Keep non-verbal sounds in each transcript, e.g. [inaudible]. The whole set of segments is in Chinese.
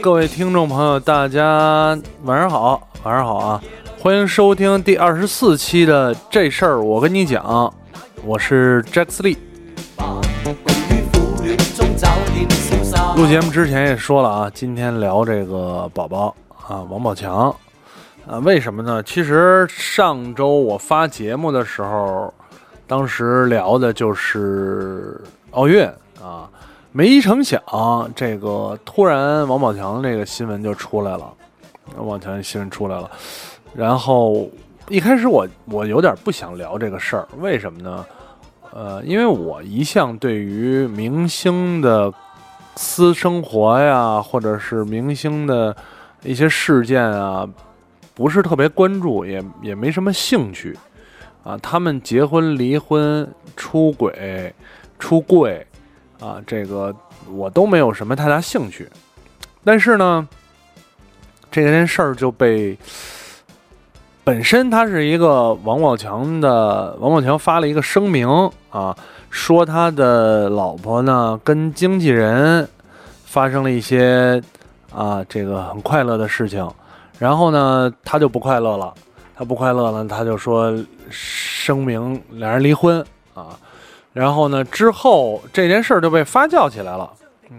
各位听众朋友，大家晚上好，晚上好啊！欢迎收听第二十四期的这事儿，我跟你讲，我是 Jack Lee。录节目之前也说了啊，今天聊这个宝宝啊，王宝强啊，为什么呢？其实上周我发节目的时候，当时聊的就是奥运啊。没成想，这个突然王宝强这个新闻就出来了，王宝强新闻出来了，然后一开始我我有点不想聊这个事儿，为什么呢？呃，因为我一向对于明星的私生活呀，或者是明星的一些事件啊，不是特别关注，也也没什么兴趣啊。他们结婚、离婚、出轨、出柜。啊，这个我都没有什么太大兴趣，但是呢，这件事儿就被本身他是一个王宝强的，王宝强发了一个声明啊，说他的老婆呢跟经纪人发生了一些啊这个很快乐的事情，然后呢他就不快乐了，他不快乐了，他就说声明两人离婚啊。然后呢？之后这件事儿就被发酵起来了。嗯，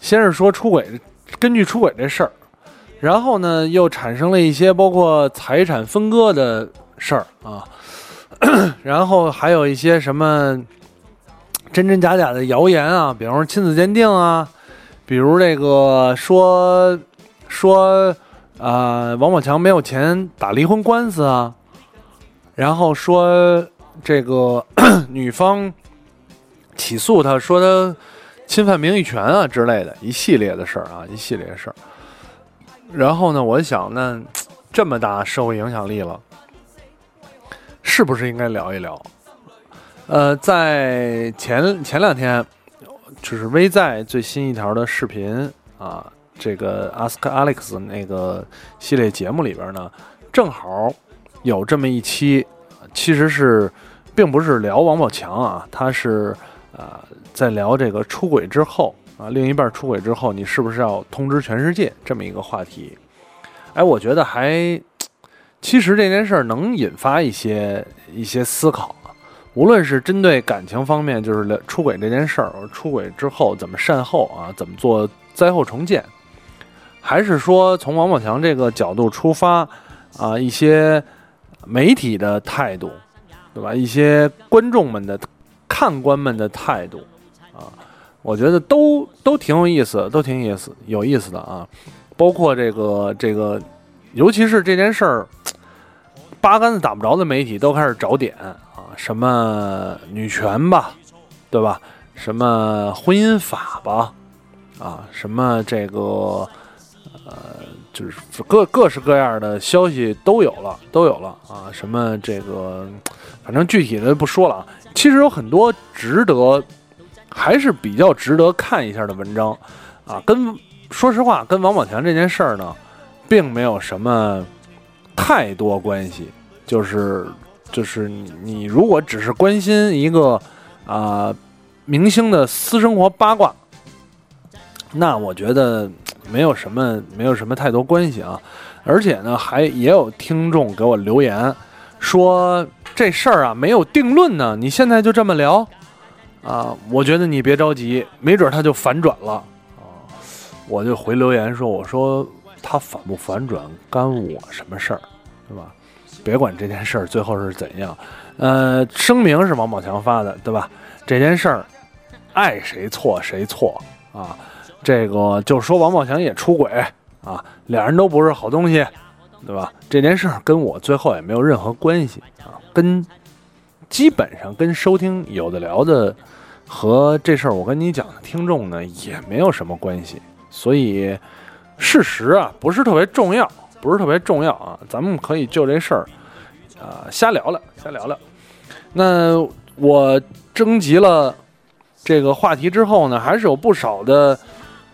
先是说出轨，根据出轨这事儿，然后呢又产生了一些包括财产分割的事儿啊，[clears throat] 然后还有一些什么真真假假的谣言啊，比方说亲子鉴定啊，比如这个说说啊王宝强没有钱打离婚官司啊，然后说这个 [clears throat] 女方。起诉他说他侵犯名誉权啊之类的一系列的事儿啊，一系列的事儿。然后呢，我想那这么大社会影响力了，是不是应该聊一聊？呃，在前前两天，就是微在最新一条的视频啊，这个 Ask Alex 那个系列节目里边呢，正好有这么一期，其实是并不是聊王宝强啊，他是。啊，在聊这个出轨之后啊，另一半出轨之后，你是不是要通知全世界这么一个话题？哎，我觉得还，其实这件事儿能引发一些一些思考。无论是针对感情方面，就是出轨这件事儿，出轨之后怎么善后啊，怎么做灾后重建，还是说从王宝强这个角度出发啊，一些媒体的态度，对吧？一些观众们的。看官们的态度啊，我觉得都都挺有意思，都挺有意思，有意思的啊。包括这个这个，尤其是这件事儿，八竿子打不着的媒体都开始找点啊，什么女权吧，对吧？什么婚姻法吧，啊，什么这个呃，就是各各式各样的消息都有了，都有了啊。什么这个，反正具体的不说了啊。其实有很多值得，还是比较值得看一下的文章，啊，跟说实话，跟王宝强这件事儿呢，并没有什么太多关系。就是就是你如果只是关心一个啊明星的私生活八卦，那我觉得没有什么没有什么太多关系啊。而且呢，还也有听众给我留言说。这事儿啊没有定论呢，你现在就这么聊，啊，我觉得你别着急，没准他就反转了啊。我就回留言说，我说他反不反转干我什么事儿，对吧？别管这件事儿最后是怎样，呃，声明是王宝强发的，对吧？这件事儿爱谁错谁错啊，这个就说王宝强也出轨啊，俩人都不是好东西，对吧？这件事儿跟我最后也没有任何关系啊。跟基本上跟收听有的聊的和这事儿我跟你讲的听众呢也没有什么关系，所以事实啊不是特别重要，不是特别重要啊，咱们可以就这事儿啊瞎聊聊，瞎聊聊。那我征集了这个话题之后呢，还是有不少的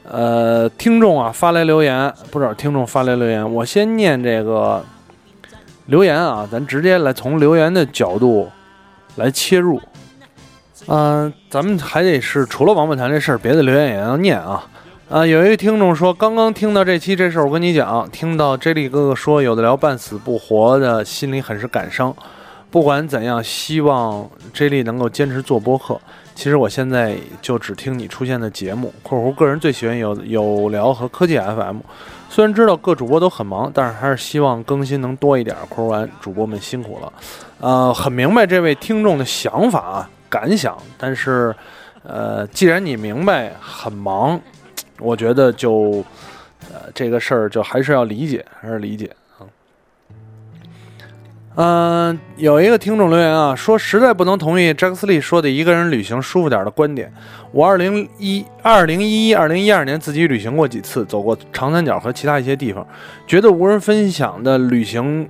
呃听众啊发来留言，不少听众发来留言，我先念这个。留言啊，咱直接来从留言的角度来切入。嗯，咱们还得是除了王宝强这事儿，别的留言也要念啊。啊，有一个听众说，刚刚听到这期这事儿，我跟你讲，听到 J 莉哥哥说有的聊半死不活的，心里很是感伤。不管怎样，希望 J 莉能够坚持做播客。其实我现在就只听你出现的节目（括弧个人最喜欢有有聊和科技 FM）。虽然知道各主播都很忙，但是还是希望更新能多一点。括弧完，主播们辛苦了。呃，很明白这位听众的想法啊感想，但是，呃，既然你明白很忙，我觉得就，呃，这个事儿就还是要理解，还是理解。嗯，有一个听众留言啊，说实在不能同意詹克斯利说的一个人旅行舒服点的观点。我二零一二零一一二零一二年自己旅行过几次，走过长三角和其他一些地方，觉得无人分享的旅行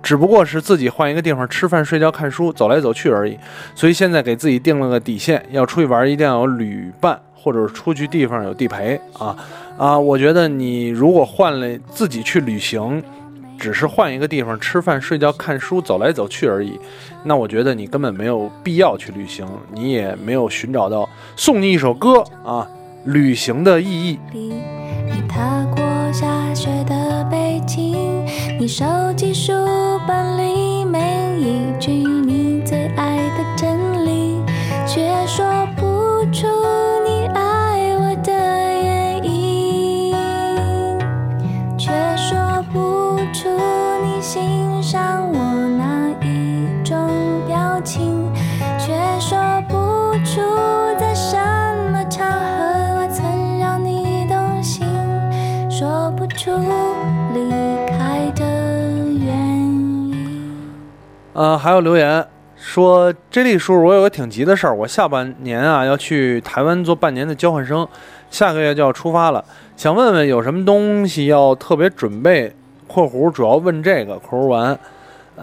只不过是自己换一个地方吃饭、睡觉、看书、走来走去而已。所以现在给自己定了个底线，要出去玩一定要有旅伴，或者出去地方有地陪啊啊！我觉得你如果换了自己去旅行。只是换一个地方吃饭、睡觉、看书、走来走去而已，那我觉得你根本没有必要去旅行，你也没有寻找到送你一首歌啊旅行的意义。你踏过下雪的北京，你手呃，还有留言说，J 莉叔叔，我有个挺急的事儿，我下半年啊要去台湾做半年的交换生，下个月就要出发了，想问问有什么东西要特别准备（括弧主要问这个）。括弧完，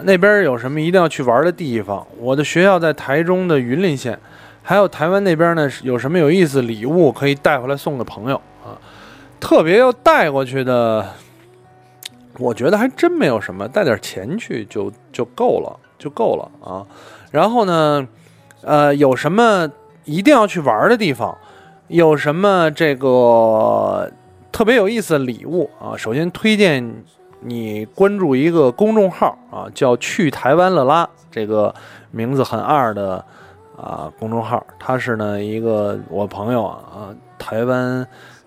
那边有什么一定要去玩的地方？我的学校在台中的云林县，还有台湾那边呢，有什么有意思礼物可以带回来送给朋友啊？特别要带过去的，我觉得还真没有什么，带点钱去就就够了。就够了啊，然后呢，呃，有什么一定要去玩的地方？有什么这个特别有意思的礼物啊？首先推荐你关注一个公众号啊，叫“去台湾了啦”，这个名字很二的啊公众号，他是呢一个我朋友啊，台湾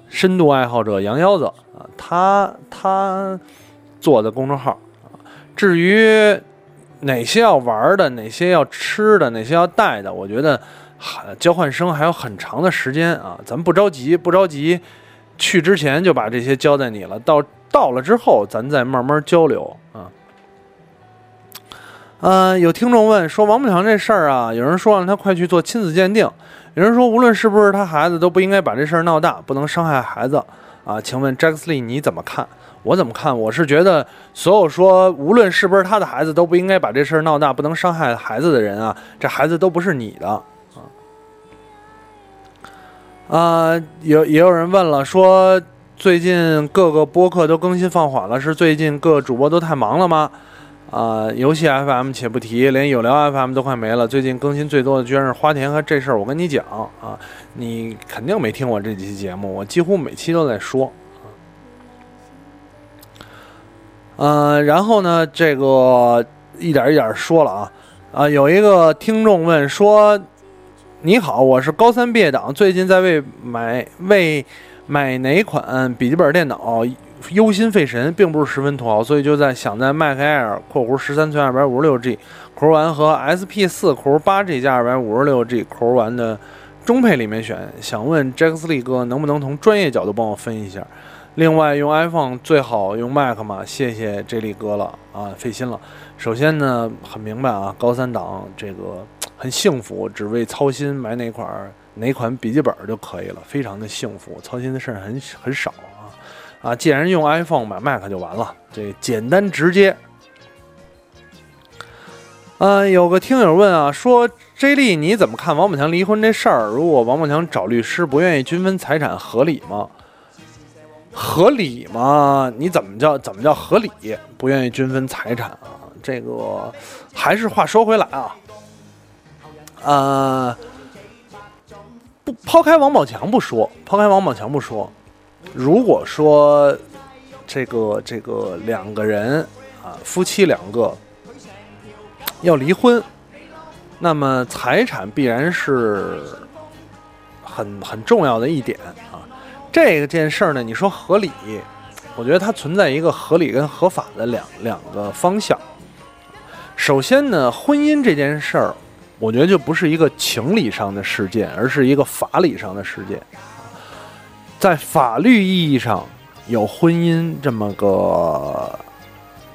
深度爱好者杨腰子啊，他他做的公众号，至于。哪些要玩的，哪些要吃的，哪些要带的？我觉得，交换生还有很长的时间啊，咱们不着急，不着急，去之前就把这些交代你了。到到了之后，咱再慢慢交流啊。嗯，有听众问说王宝强这事儿啊，有人说让他快去做亲子鉴定，有人说无论是不是他孩子都不应该把这事儿闹大，不能伤害孩子啊。请问 Jacksley 你怎么看？我怎么看？我是觉得，所有说无论是不是他的孩子，都不应该把这事儿闹大，不能伤害孩子的人啊，这孩子都不是你的啊。啊，有也有人问了，说最近各个播客都更新放缓了，是最近各主播都太忙了吗？啊，游戏 FM 且不提，连有聊 FM 都快没了。最近更新最多的居然是花田和这事儿，我跟你讲啊，你肯定没听我这几期节目，我几乎每期都在说。嗯，然后呢，这个一点一点说了啊，啊，有一个听众问说：“你好，我是高三毕业党，最近在为买为买哪款笔记本电脑忧心费神，并不是十分土豪，所以就在想在 Mac Air（ 括弧十三寸二百五十六 G） 括弧完和 SP 四括弧八 G 加二百五十六 G 括弧完的中配里面选，想问 Jacks 丽哥能不能从专业角度帮我分一下？”另外，用 iPhone 最好用 Mac 嘛？谢谢 J 莉哥了啊，费心了。首先呢，很明白啊，高三党这个很幸福，只为操心买哪款哪款笔记本就可以了，非常的幸福，操心的事儿很很少啊啊！既然用 iPhone 买 Mac 就完了，这简单直接。嗯，有个听友问啊，说 J 莉你怎么看王宝强离婚这事儿？如果王宝强找律师不愿意均分财产，合理吗？合理吗？你怎么叫怎么叫合理？不愿意均分财产啊？这个还是话说回来啊，呃，不抛开王宝强不说，抛开王宝强不说，如果说这个这个两个人啊，夫妻两个要离婚，那么财产必然是很很重要的一点啊。这件事儿呢，你说合理，我觉得它存在一个合理跟合法的两两个方向。首先呢，婚姻这件事儿，我觉得就不是一个情理上的事件，而是一个法理上的事件。在法律意义上，有婚姻这么个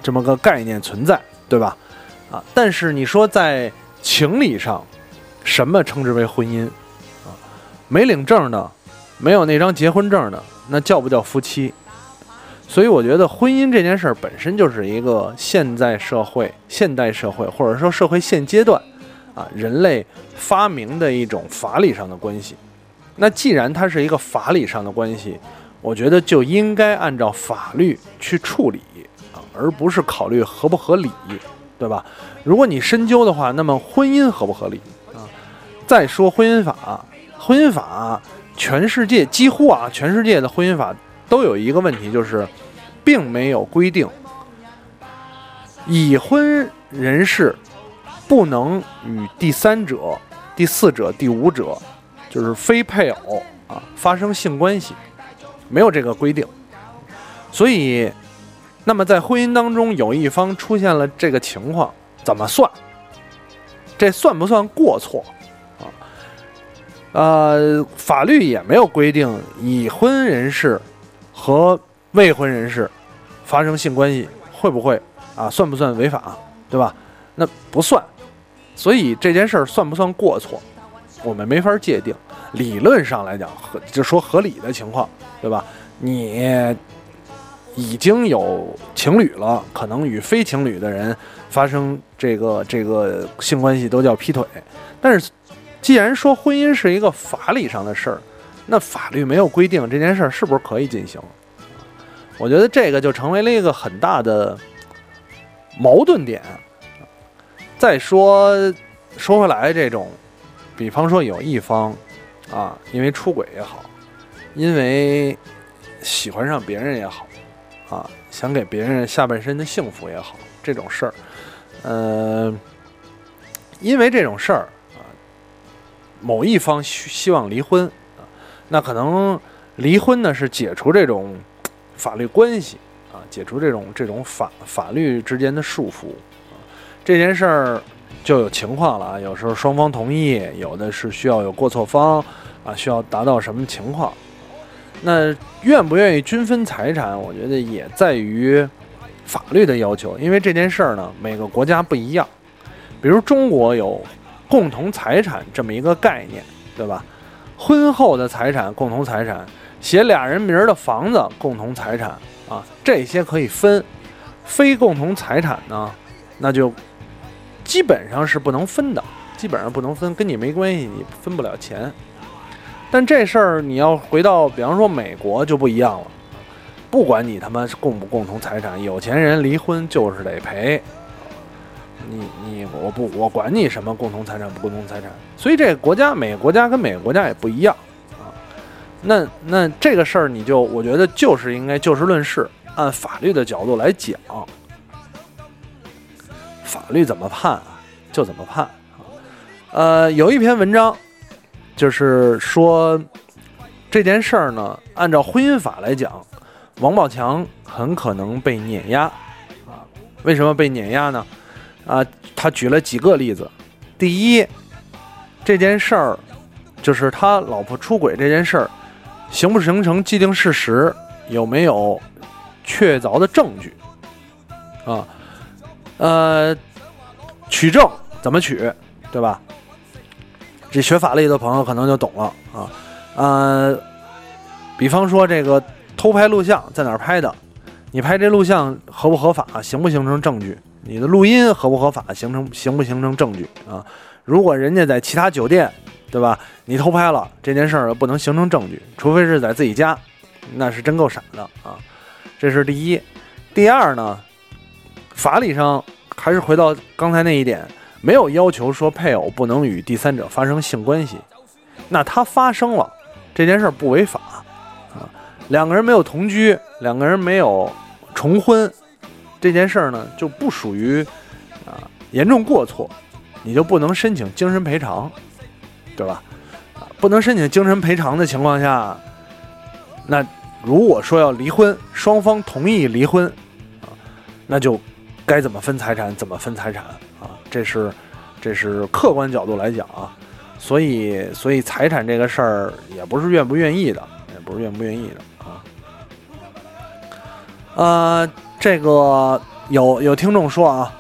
这么个概念存在，对吧？啊，但是你说在情理上，什么称之为婚姻？啊，没领证的，没有那张结婚证的，那叫不叫夫妻？所以我觉得婚姻这件事儿本身就是一个现在社会、现代社会或者说社会现阶段，啊，人类发明的一种法理上的关系。那既然它是一个法理上的关系，我觉得就应该按照法律去处理啊，而不是考虑合不合理，对吧？如果你深究的话，那么婚姻合不合理啊？再说婚姻法，婚姻法全世界几乎啊，全世界的婚姻法。都有一个问题，就是并没有规定已婚人士不能与第三者、第四者、第五者，就是非配偶啊发生性关系，没有这个规定。所以，那么在婚姻当中有一方出现了这个情况，怎么算？这算不算过错？呃，法律也没有规定已婚人士。和未婚人士发生性关系会不会啊？算不算违法？对吧？那不算，所以这件事儿算不算过错，我们没法界定。理论上来讲，合就说合理的情况，对吧？你已经有情侣了，可能与非情侣的人发生这个这个性关系都叫劈腿。但是，既然说婚姻是一个法理上的事儿。那法律没有规定这件事儿是不是可以进行？我觉得这个就成为了一个很大的矛盾点。再说说回来，这种，比方说有一方啊，因为出轨也好，因为喜欢上别人也好，啊，想给别人下半身的幸福也好，这种事儿，呃，因为这种事儿，某一方希望离婚啊。那可能离婚呢是解除这种法律关系啊，解除这种这种法法律之间的束缚啊，这件事儿就有情况了啊，有时候双方同意，有的是需要有过错方啊，需要达到什么情况？那愿不愿意均分财产，我觉得也在于法律的要求，因为这件事儿呢，每个国家不一样，比如中国有共同财产这么一个概念，对吧？婚后的财产共同财产，写俩人名儿的房子共同财产啊，这些可以分。非共同财产呢，那就基本上是不能分的，基本上不能分，跟你没关系，你分不了钱。但这事儿你要回到，比方说美国就不一样了，不管你他妈是共不共同财产，有钱人离婚就是得赔。你你我不我管你什么共同财产不共同财产，所以这个国家每个国家跟每个国家也不一样啊。那那这个事儿你就我觉得就是应该就事论事，按法律的角度来讲，法律怎么判就怎么判啊。呃，有一篇文章就是说这件事儿呢，按照婚姻法来讲，王宝强很可能被碾压啊。为什么被碾压呢？啊，他举了几个例子。第一，这件事儿就是他老婆出轨这件事儿，形不形成既定事实，有没有确凿的证据？啊，呃，取证怎么取，对吧？这学法律的朋友可能就懂了啊。呃，比方说这个偷拍录像在哪儿拍的？你拍这录像合不合法？形不形成证据？你的录音合不合法，形成形不形成证据啊？如果人家在其他酒店，对吧？你偷拍了这件事儿不能形成证据，除非是在自己家，那是真够傻的啊！这是第一。第二呢，法理上还是回到刚才那一点，没有要求说配偶不能与第三者发生性关系，那他发生了这件事儿不违法啊，两个人没有同居，两个人没有重婚，这件事儿呢就不属于啊严重过错，你就不能申请精神赔偿，对吧？啊，不能申请精神赔偿的情况下，那如果说要离婚，双方同意离婚啊，那就该怎么分财产怎么分财产啊，这是这是客观角度来讲啊。所以，所以财产这个事儿也不是愿不愿意的，也不是愿不愿意的啊。呃，这个有有听众说啊，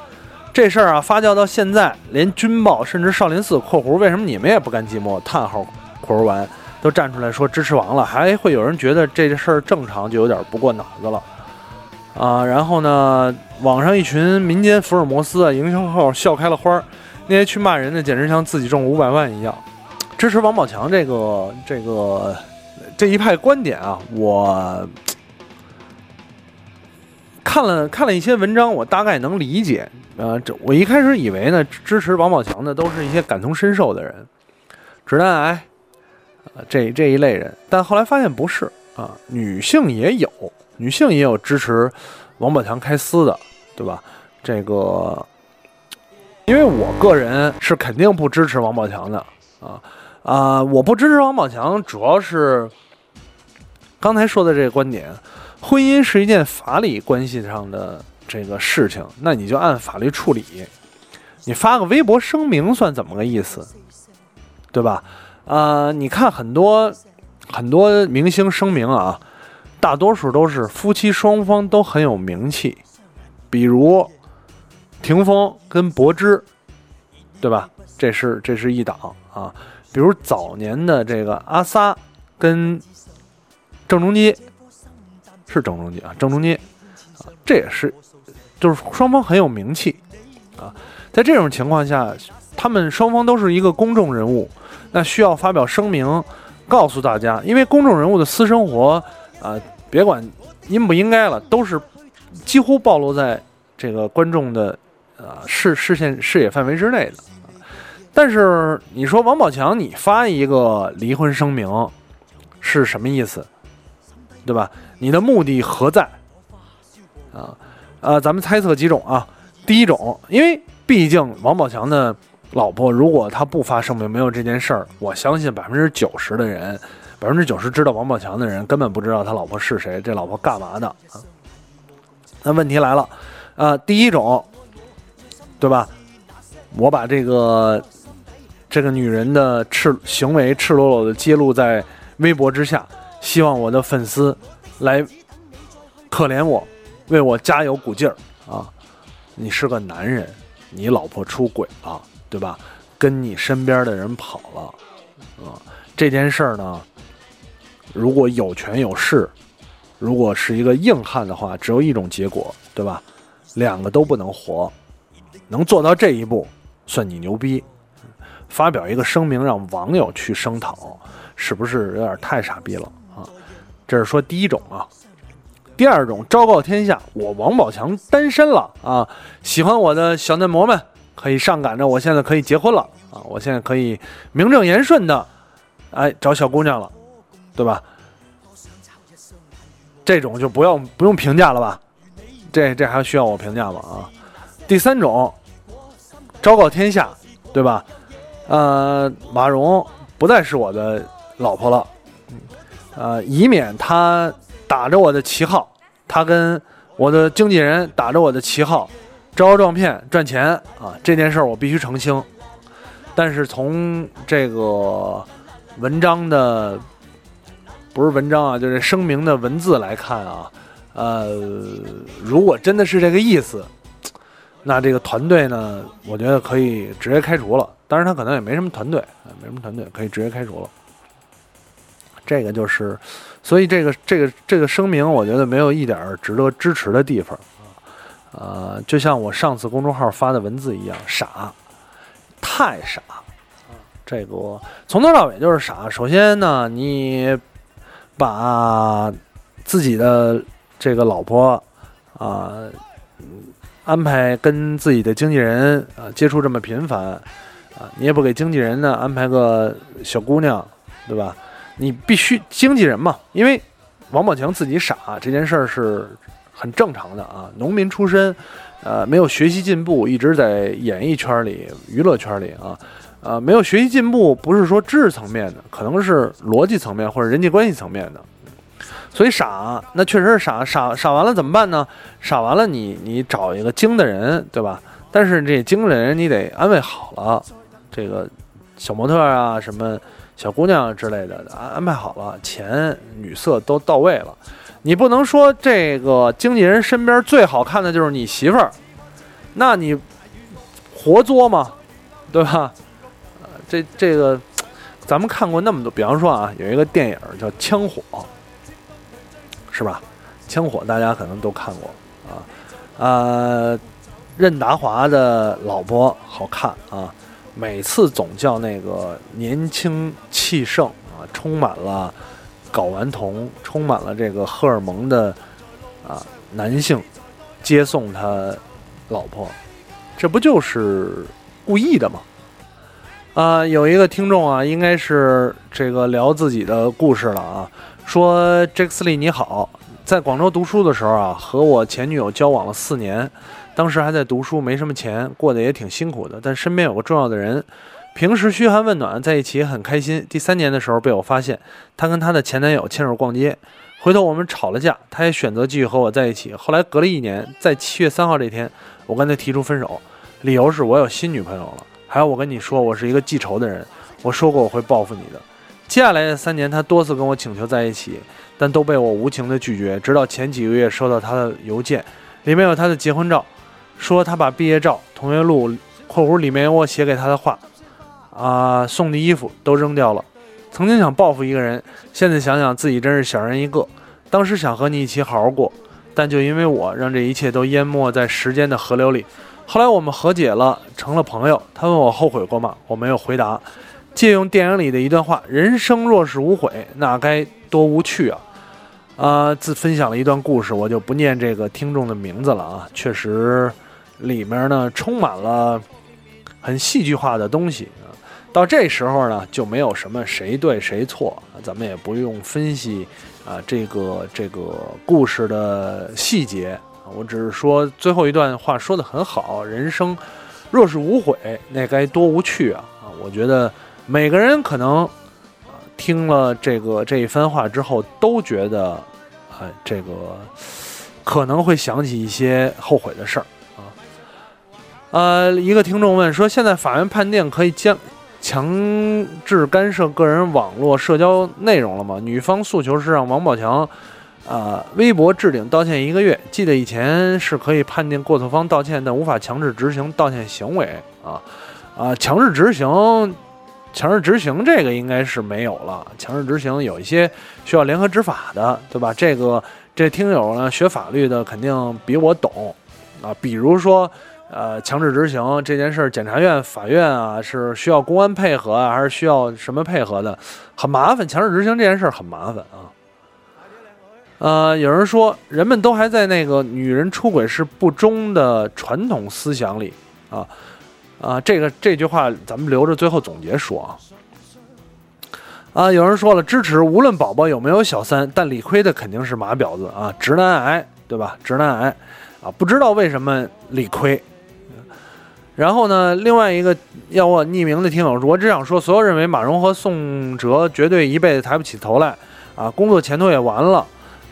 这事儿啊发酵到现在，连军报甚至少林寺（括弧为什么你们也不甘寂寞？叹号括弧完都站出来说支持王了，还会有人觉得这事儿正常，就有点不过脑子了啊。然后呢，网上一群民间福尔摩斯啊，营销号笑开了花儿。那些去骂人的，简直像自己中五百万一样。支持王宝强这个这个这一派观点啊，我看了看了一些文章，我大概能理解。呃，这我一开始以为呢，支持王宝强的都是一些感同身受的人，直男癌，呃，这这一类人。但后来发现不是啊，女性也有，女性也有支持王宝强开撕的，对吧？这个。因为我个人是肯定不支持王宝强的啊啊！我不支持王宝强，主要是刚才说的这个观点：婚姻是一件法理关系上的这个事情，那你就按法律处理。你发个微博声明算怎么个意思？对吧？啊，你看很多很多明星声明啊，大多数都是夫妻双方都很有名气，比如。霆锋跟柏芝，对吧？这是这是一档啊。比如早年的这个阿 sa 跟郑中基，是郑中基啊，郑中基啊，这也是，就是双方很有名气啊。在这种情况下，他们双方都是一个公众人物，那需要发表声明告诉大家，因为公众人物的私生活啊，别管应不应该了，都是几乎暴露在这个观众的。呃，视视线视野范围之内的，但是你说王宝强，你发一个离婚声明是什么意思？对吧？你的目的何在？啊，呃，咱们猜测几种啊。第一种，因为毕竟王宝强的老婆，如果他不发声明，没有这件事儿，我相信百分之九十的人，百分之九十知道王宝强的人根本不知道他老婆是谁，这老婆干嘛的啊？那问题来了，啊，第一种。对吧？我把这个这个女人的赤行为赤裸裸的揭露在微博之下，希望我的粉丝来可怜我，为我加油鼓劲儿啊！你是个男人，你老婆出轨了，对吧？跟你身边的人跑了啊！这件事儿呢，如果有权有势，如果是一个硬汉的话，只有一种结果，对吧？两个都不能活。能做到这一步，算你牛逼。发表一个声明让网友去声讨，是不是有点太傻逼了？这是说第一种啊。第二种，昭告天下，我王宝强单身了啊！喜欢我的小嫩模们可以上赶着，我现在可以结婚了啊！我现在可以名正言顺的，哎，找小姑娘了，对吧？这种就不用不用评价了吧？这这还需要我评价吗？啊？第三种，昭告天下，对吧？呃，马蓉不再是我的老婆了，呃，以免他打着我的旗号，他跟我的经纪人打着我的旗号招摇撞骗赚钱啊！这件事儿我必须澄清。但是从这个文章的不是文章啊，就是声明的文字来看啊，呃，如果真的是这个意思。那这个团队呢？我觉得可以直接开除了。当然，他可能也没什么团队，没什么团队，可以直接开除了。这个就是，所以这个这个这个声明，我觉得没有一点值得支持的地方啊。就像我上次公众号发的文字一样，傻，太傻啊！这个从头到尾就是傻。首先呢，你把自己的这个老婆啊。安排跟自己的经纪人啊接触这么频繁，啊，你也不给经纪人呢安排个小姑娘对吧？你必须经纪人嘛，因为王宝强自己傻这件事儿是很正常的啊。农民出身，呃，没有学习进步，一直在演艺圈里、娱乐圈里啊，呃，没有学习进步，不是说知识层面的，可能是逻辑层面或者人际关系层面的。所以傻，那确实是傻，傻傻完了怎么办呢？傻完了，你你找一个精的人，对吧？但是这精的人你得安慰好了，这个小模特啊，什么小姑娘之类的，安安排好了，钱女色都到位了，你不能说这个经纪人身边最好看的就是你媳妇儿，那你活作吗？对吧？这这个咱们看过那么多，比方说啊，有一个电影叫《枪火》。是吧？枪火大家可能都看过啊，呃，任达华的老婆好看啊，每次总叫那个年轻气盛啊，充满了睾丸酮，充满了这个荷尔蒙的啊男性接送他老婆，这不就是故意的吗？啊，有一个听众啊，应该是这个聊自己的故事了啊。说杰克斯利你好，在广州读书的时候啊，和我前女友交往了四年，当时还在读书，没什么钱，过得也挺辛苦的。但身边有个重要的人，平时嘘寒问暖，在一起很开心。第三年的时候被我发现，她跟她的前男友牵手逛街，回头我们吵了架，她也选择继续和我在一起。后来隔了一年，在七月三号这天，我跟她提出分手，理由是我有新女朋友了，还有我跟你说我是一个记仇的人，我说过我会报复你的。接下来的三年，他多次跟我请求在一起，但都被我无情的拒绝。直到前几个月收到他的邮件，里面有他的结婚照，说他把毕业照、同学录（括弧里面有我写给他的话）啊，送的衣服都扔掉了。曾经想报复一个人，现在想想自己真是小人一个。当时想和你一起好好过，但就因为我，让这一切都淹没在时间的河流里。后来我们和解了，成了朋友。他问我后悔过吗？我没有回答。借用电影里的一段话：“人生若是无悔，那该多无趣啊！”啊，自分享了一段故事，我就不念这个听众的名字了啊。确实，里面呢充满了很戏剧化的东西啊。到这时候呢，就没有什么谁对谁错，咱们也不用分析啊这个这个故事的细节。我只是说最后一段话说的很好：“人生若是无悔，那该多无趣啊！”啊，我觉得。每个人可能，听了这个这一番话之后，都觉得，哎，这个可能会想起一些后悔的事儿。呃，一个听众问说：“现在法院判定可以将强制干涉个人网络社交内容了吗？”女方诉求是让王宝强，啊，微博置顶道歉一个月。记得以前是可以判定过错方道歉，但无法强制执行道歉行为啊啊，强制执行。强制执行这个应该是没有了。强制执行有一些需要联合执法的，对吧？这个这听友呢学法律的肯定比我懂啊。比如说，呃，强制执行这件事儿，检察院、法院啊是需要公安配合啊，还是需要什么配合的？很麻烦。强制执行这件事儿很麻烦啊。呃，有人说，人们都还在那个女人出轨是不忠的传统思想里啊。啊，这个这句话咱们留着最后总结说啊。啊，有人说了支持，无论宝宝有没有小三，但理亏的肯定是马婊子啊，直男癌，对吧？直男癌啊，不知道为什么理亏。然后呢，另外一个要我匿名的听友，我只想说，所有认为马蓉和宋哲绝对一辈子抬不起头来啊，工作前途也完了，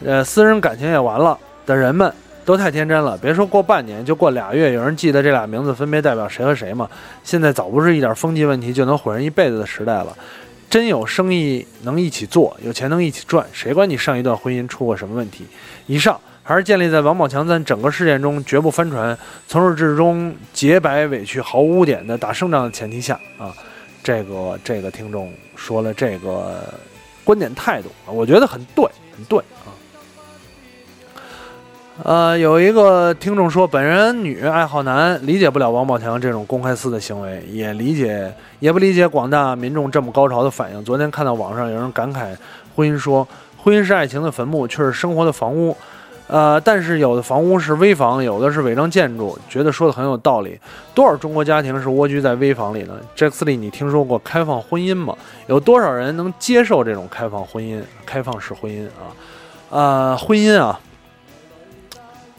呃，私人感情也完了的人们。都太天真了，别说过半年，就过俩月，有人记得这俩名字分别代表谁和谁吗？现在早不是一点风纪问题就能毁人一辈子的时代了。真有生意能一起做，有钱能一起赚，谁管你上一段婚姻出过什么问题？以上还是建立在王宝强在整个事件中绝不翻船，从始至终洁白委屈毫无污点的打胜仗的前提下啊，这个这个听众说了这个观点态度啊，我觉得很对，很对啊。呃，有一个听众说，本人女，爱好男，理解不了王宝强这种公开撕的行为，也理解，也不理解广大民众这么高潮的反应。昨天看到网上有人感慨，婚姻说婚姻是爱情的坟墓，却是生活的房屋。呃，但是有的房屋是危房，有的是违章建筑，觉得说的很有道理。多少中国家庭是蜗居在危房里呢？杰克斯利，你听说过开放婚姻吗？有多少人能接受这种开放婚姻、开放式婚姻啊？呃，婚姻啊，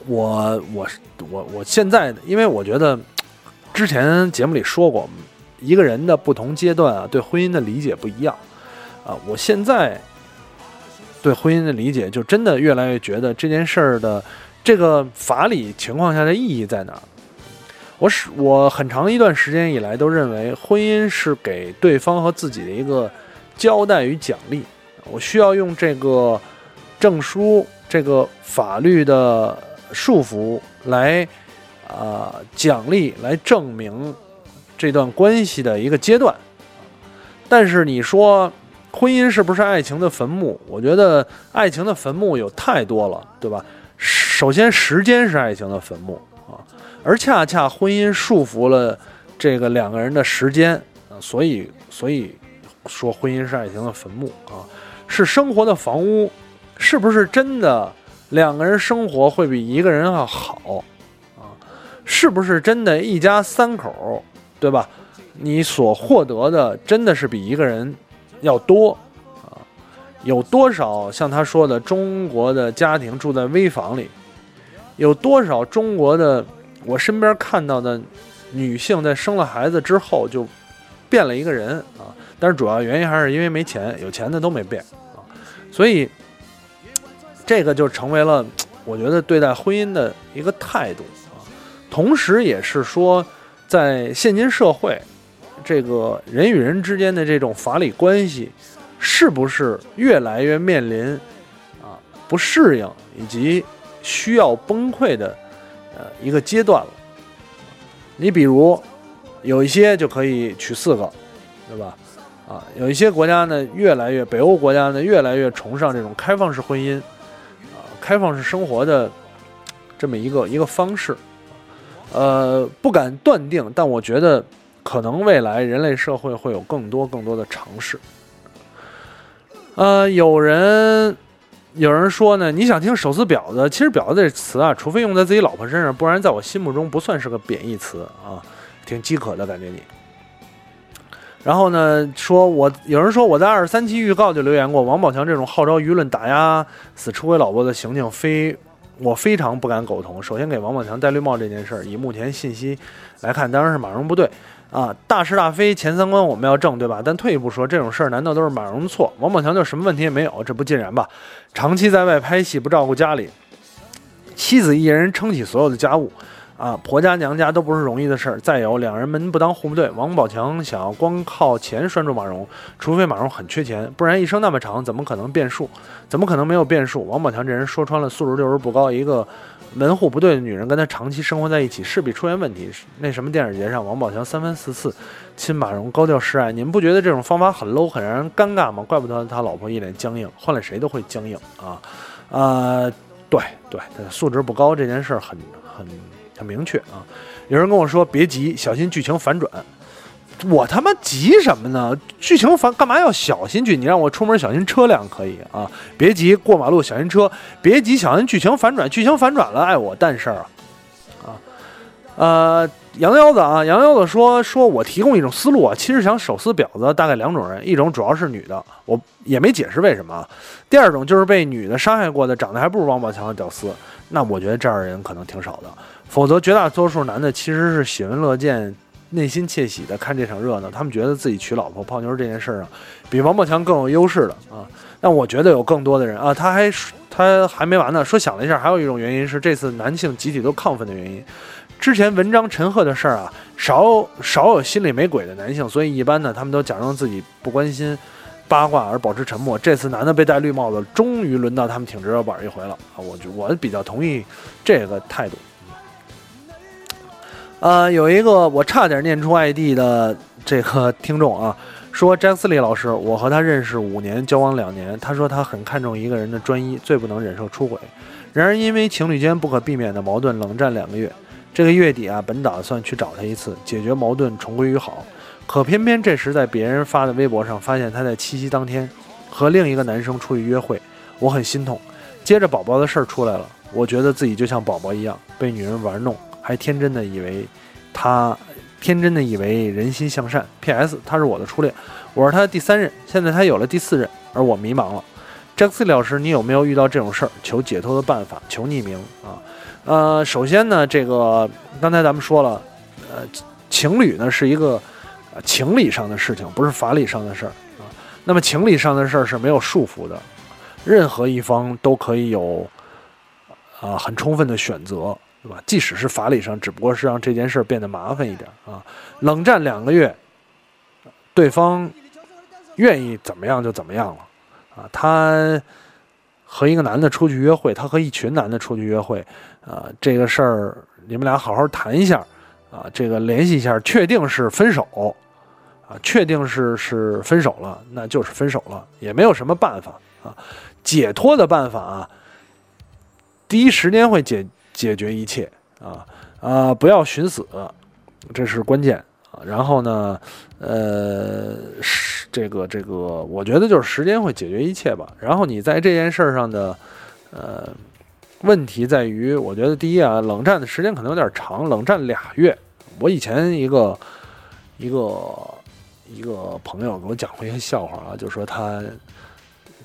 我我我我现在，因为我觉得之前节目里说过，一个人的不同阶段啊，对婚姻的理解不一样啊。我现在。对婚姻的理解，就真的越来越觉得这件事儿的这个法理情况下的意义在哪儿？我是我很长一段时间以来都认为，婚姻是给对方和自己的一个交代与奖励。我需要用这个证书、这个法律的束缚来啊奖励、来证明这段关系的一个阶段。但是你说。婚姻是不是爱情的坟墓？我觉得爱情的坟墓有太多了，对吧？首先，时间是爱情的坟墓啊，而恰恰婚姻束缚了这个两个人的时间啊，所以，所以说婚姻是爱情的坟墓啊，是生活的房屋，是不是真的两个人生活会比一个人要好啊？是不是真的一家三口，对吧？你所获得的真的是比一个人？要多啊，有多少像他说的中国的家庭住在危房里？有多少中国的我身边看到的女性在生了孩子之后就变了一个人啊？但是主要原因还是因为没钱，有钱的都没变啊。所以这个就成为了我觉得对待婚姻的一个态度啊，同时也是说在现今社会。这个人与人之间的这种法理关系，是不是越来越面临啊不适应以及需要崩溃的呃一个阶段了？你比如有一些就可以娶四个，对吧？啊，有一些国家呢，越来越北欧国家呢，越来越崇尚这种开放式婚姻啊，开放式生活的这么一个一个方式。呃，不敢断定，但我觉得。可能未来人类社会会有更多更多的尝试。呃，有人有人说呢，你想听“手撕婊子”？其实“婊子”这词啊，除非用在自己老婆身上，不然在我心目中不算是个贬义词啊，挺饥渴的感觉你。然后呢，说我有人说我在二十三期预告就留言过，王宝强这种号召舆论打压死出轨老婆的行径，非我非常不敢苟同。首先给王宝强戴绿帽这件事儿，以目前信息来看，当然是马蓉不对。啊，大是大非前三关我们要正，对吧？但退一步说，这种事儿难道都是马蓉的错？王宝强就什么问题也没有，这不尽然吧？长期在外拍戏，不照顾家里，妻子一人撑起所有的家务，啊，婆家娘家都不是容易的事儿。再有，两人门不当户不对，王宝强想要光靠钱拴住马蓉，除非马蓉很缺钱，不然一生那么长，怎么可能变数？怎么可能没有变数？王宝强这人说穿了，素质就是不高，一个。门户不对的女人跟他长期生活在一起，势必出现问题。那什么电视节上，王宝强三番四次亲马蓉，高调示爱，你们不觉得这种方法很 low，很让人尴尬吗？怪不得他老婆一脸僵硬，换了谁都会僵硬啊！啊，对对，素质不高这件事很很很明确啊。有人跟我说别急，小心剧情反转。我他妈急什么呢？剧情反干嘛要小心剧？你让我出门小心车辆可以啊，别急，过马路小心车，别急，小心剧情反转，剧情反转了，碍我蛋事儿啊！啊，呃，杨腰子啊，杨腰子说说我提供一种思路啊，其实想手撕婊子大概两种人，一种主要是女的，我也没解释为什么；第二种就是被女的伤害过的，长得还不如王宝强的屌丝，那我觉得这样的人可能挺少的，否则绝大多数男的其实是喜闻乐见。内心窃喜的看这场热闹，他们觉得自己娶老婆泡妞这件事儿上，比王宝强更有优势的啊。但我觉得有更多的人啊，他还他还没完呢。说想了一下，还有一种原因是这次男性集体都亢奋的原因。之前文章陈赫的事儿啊，少少有心里没鬼的男性，所以一般呢，他们都假装自己不关心八卦而保持沉默。这次男的被戴绿帽子，终于轮到他们挺直腰板一回了啊。我就我比较同意这个态度。呃，有一个我差点念出 ID 的这个听众啊，[laughs] 说詹斯利老师，我和他认识五年，交往两年。他说他很看重一个人的专一，最不能忍受出轨。然而因为情侣间不可避免的矛盾，冷战两个月。这个月底啊，本打算去找他一次，解决矛盾，重归于好。可偏偏这时在别人发的微博上发现他在七夕当天和另一个男生出去约会，我很心痛。接着宝宝的事儿出来了。我觉得自己就像宝宝一样被女人玩弄，还天真的以为他天真的以为人心向善。P.S. 他是我的初恋，我是他的第三任，现在他有了第四任，而我迷茫了。j a c k 老师，你有没有遇到这种事儿？求解脱的办法，求匿名啊。呃，首先呢，这个刚才咱们说了，呃，情侣呢是一个呃情理上的事情，不是法理上的事儿啊。那么情理上的事儿是没有束缚的，任何一方都可以有啊很充分的选择，对吧？即使是法理上，只不过是让这件事变得麻烦一点啊。冷战两个月，对方愿意怎么样就怎么样了。啊，他和一个男的出去约会，他和一群男的出去约会，啊，这个事儿你们俩好好谈一下，啊，这个联系一下，确定是分手，啊，确定是是分手了，那就是分手了，也没有什么办法啊，解脱的办法啊，第一时间会解解决一切啊啊，不要寻死，这是关键啊。然后呢，呃，是这个这个，我觉得就是时间会解决一切吧。然后你在这件事儿上的，呃，问题在于，我觉得第一啊，冷战的时间可能有点长，冷战俩月。我以前一个一个一个朋友给我讲过一个笑话啊，就说他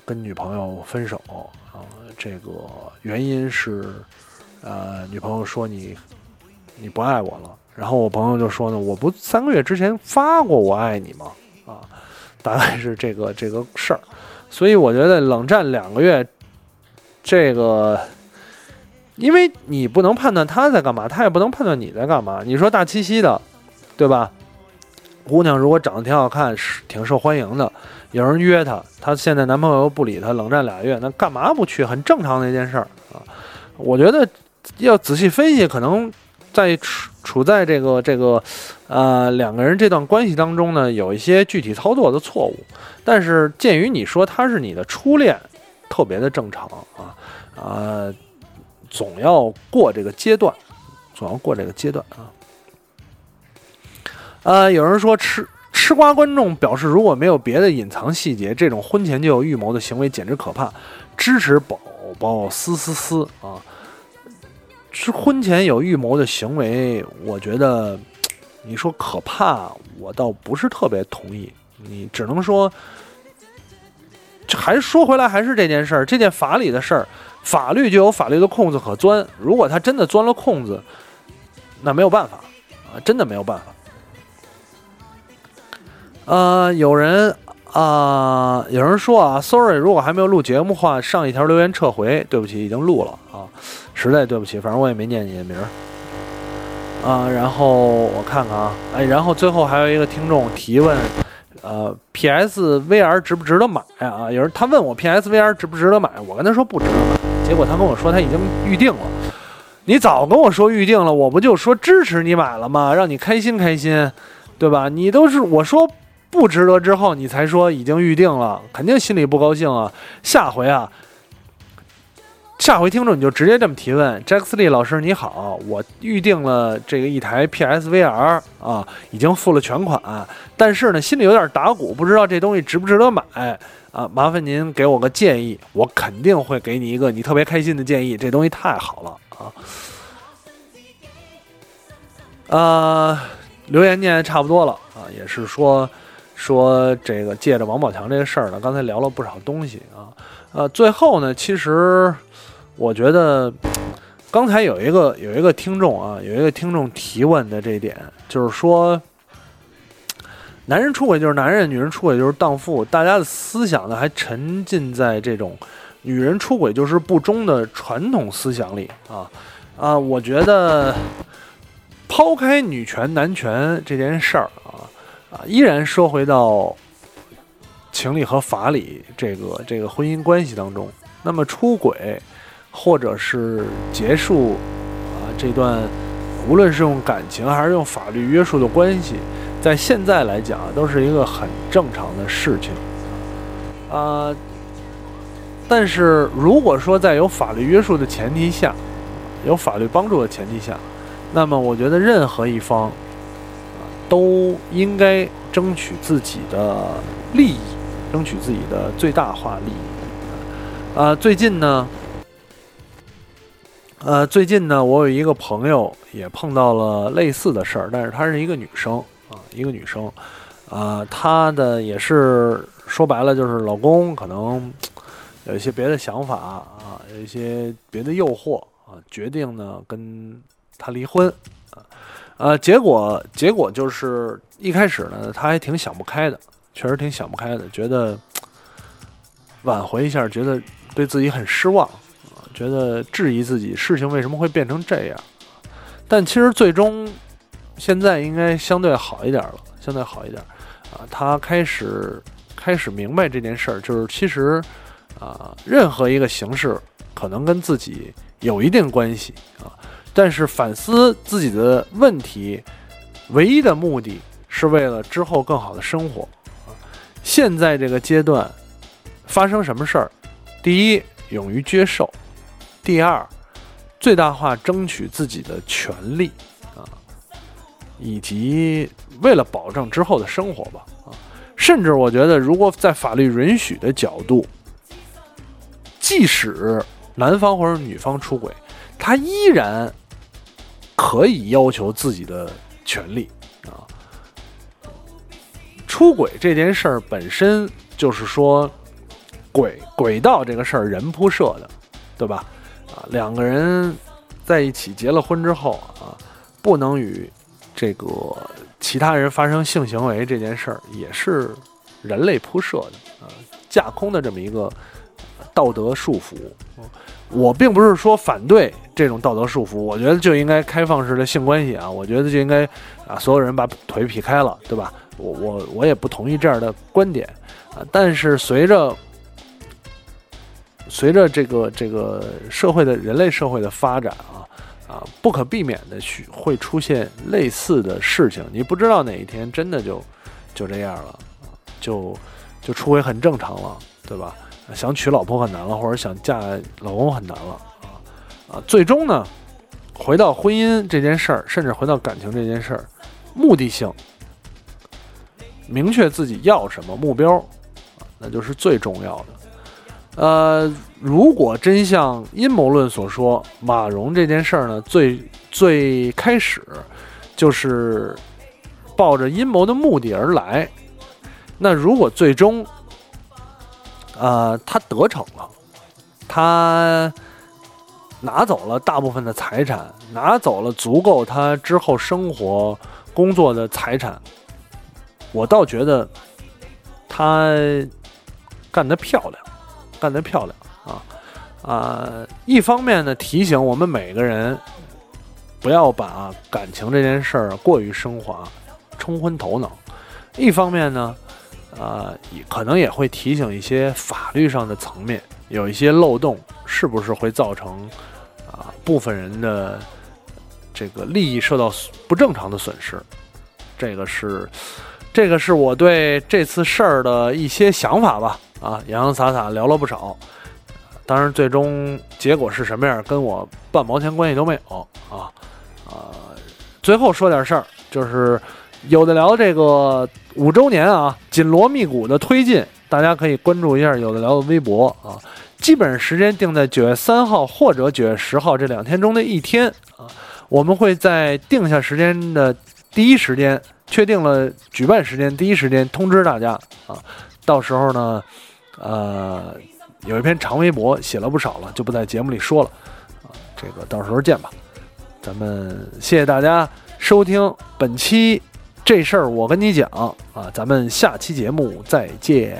跟女朋友分手啊，这个原因是，呃，女朋友说你你不爱我了。然后我朋友就说呢，我不三个月之前发过我爱你吗？啊，大概是这个这个事儿，所以我觉得冷战两个月，这个，因为你不能判断他在干嘛，他也不能判断你在干嘛。你说大七夕的，对吧？姑娘如果长得挺好看，是挺受欢迎的，有人约她，她现在男朋友又不理她，冷战俩月，那干嘛不去？很正常的一件事儿啊。我觉得要仔细分析，可能。在处处在这个这个，呃，两个人这段关系当中呢，有一些具体操作的错误，但是鉴于你说他是你的初恋，特别的正常啊，啊，总要过这个阶段，总要过这个阶段啊。呃，有人说吃吃瓜观众表示，如果没有别的隐藏细节，这种婚前就有预谋的行为简直可怕，支持宝宝嘶嘶嘶啊。是婚前有预谋的行为，我觉得，你说可怕，我倒不是特别同意。你只能说，还说回来，还是这件事儿，这件法理的事儿，法律就有法律的空子可钻。如果他真的钻了空子，那没有办法啊，真的没有办法。呃，有人啊，有人说啊，sorry，如果还没有录节目话，上一条留言撤回，对不起，已经录了啊。实在对不起，反正我也没念你的名儿啊。然后我看看啊，哎，然后最后还有一个听众提问，呃，PSVR 值不值得买啊？有人他问我 PSVR 值不值得买，我跟他说不值得买，结果他跟我说他已经预定了。你早跟我说预定了，我不就说支持你买了吗？让你开心开心，对吧？你都是我说不值得之后，你才说已经预定了，肯定心里不高兴啊。下回啊。下回听众你就直接这么提问，j a c k s l e 老师你好，我预定了这个一台 PSVR 啊，已经付了全款，但是呢心里有点打鼓，不知道这东西值不值得买啊，麻烦您给我个建议，我肯定会给你一个你特别开心的建议，这东西太好了啊。呃，留言念差不多了啊，也是说说这个借着王宝强这个事儿呢，刚才聊了不少东西啊，呃，最后呢，其实。我觉得刚才有一个有一个听众啊，有一个听众提问的这一点，就是说，男人出轨就是男人，女人出轨就是荡妇。大家的思想呢，还沉浸在这种女人出轨就是不忠的传统思想里啊啊！我觉得抛开女权男权这件事儿啊啊，依然说回到情理和法理这个这个婚姻关系当中，那么出轨。或者是结束啊这段，无论是用感情还是用法律约束的关系，在现在来讲都是一个很正常的事情啊。但是如果说在有法律约束的前提下，有法律帮助的前提下，那么我觉得任何一方啊都应该争取自己的利益，争取自己的最大化利益啊。最近呢。呃，最近呢，我有一个朋友也碰到了类似的事儿，但是她是一个女生啊，一个女生，啊，她的也是说白了就是老公可能有一些别的想法啊，有一些别的诱惑啊，决定呢跟她离婚啊，呃，结果结果就是一开始呢，她还挺想不开的，确实挺想不开的，觉得挽回一下，觉得对自己很失望。觉得质疑自己事情为什么会变成这样，但其实最终现在应该相对好一点了，相对好一点啊。他开始开始明白这件事儿，就是其实啊，任何一个形式可能跟自己有一定关系啊，但是反思自己的问题，唯一的目的是为了之后更好的生活啊。现在这个阶段发生什么事儿，第一，勇于接受。第二，最大化争取自己的权利啊，以及为了保证之后的生活吧啊，甚至我觉得，如果在法律允许的角度，即使男方或者女方出轨，他依然可以要求自己的权利啊。出轨这件事儿本身就是说，轨轨道这个事儿人铺设的，对吧？两个人在一起结了婚之后啊，不能与这个其他人发生性行为这件事儿，也是人类铺设的啊，架空的这么一个道德束缚。我并不是说反对这种道德束缚，我觉得就应该开放式的性关系啊，我觉得就应该啊，所有人把腿劈开了，对吧？我我我也不同意这样的观点啊，但是随着。随着这个这个社会的人类社会的发展啊啊，不可避免的去会出现类似的事情。你不知道哪一天真的就就这样了，就就出轨很正常了，对吧？想娶老婆很难了，或者想嫁老公很难了啊啊！最终呢，回到婚姻这件事儿，甚至回到感情这件事儿，目的性明确自己要什么目标，那就是最重要的。呃，如果真像阴谋论所说，马蓉这件事儿呢，最最开始就是抱着阴谋的目的而来。那如果最终，呃，他得逞了，他拿走了大部分的财产，拿走了足够他之后生活工作的财产，我倒觉得他干得漂亮。干得漂亮啊啊！一方面呢，提醒我们每个人不要把感情这件事儿过于升华、冲昏头脑；一方面呢，啊，可能也会提醒一些法律上的层面有一些漏洞，是不是会造成啊部分人的这个利益受到不正常的损失？这个是这个是我对这次事儿的一些想法吧。啊，洋洋洒洒聊了不少，当然最终结果是什么样，跟我半毛钱关系都没有啊啊！最后说点事儿，就是有的聊这个五周年啊，紧锣密鼓的推进，大家可以关注一下有的聊的微博啊，基本时间定在九月三号或者九月十号这两天中的一天啊，我们会在定下时间的第一时间，确定了举办时间第一时间通知大家啊，到时候呢。呃，有一篇长微博写了不少了，就不在节目里说了啊。这个到时候见吧，咱们谢谢大家收听本期这事儿，我跟你讲啊，咱们下期节目再见。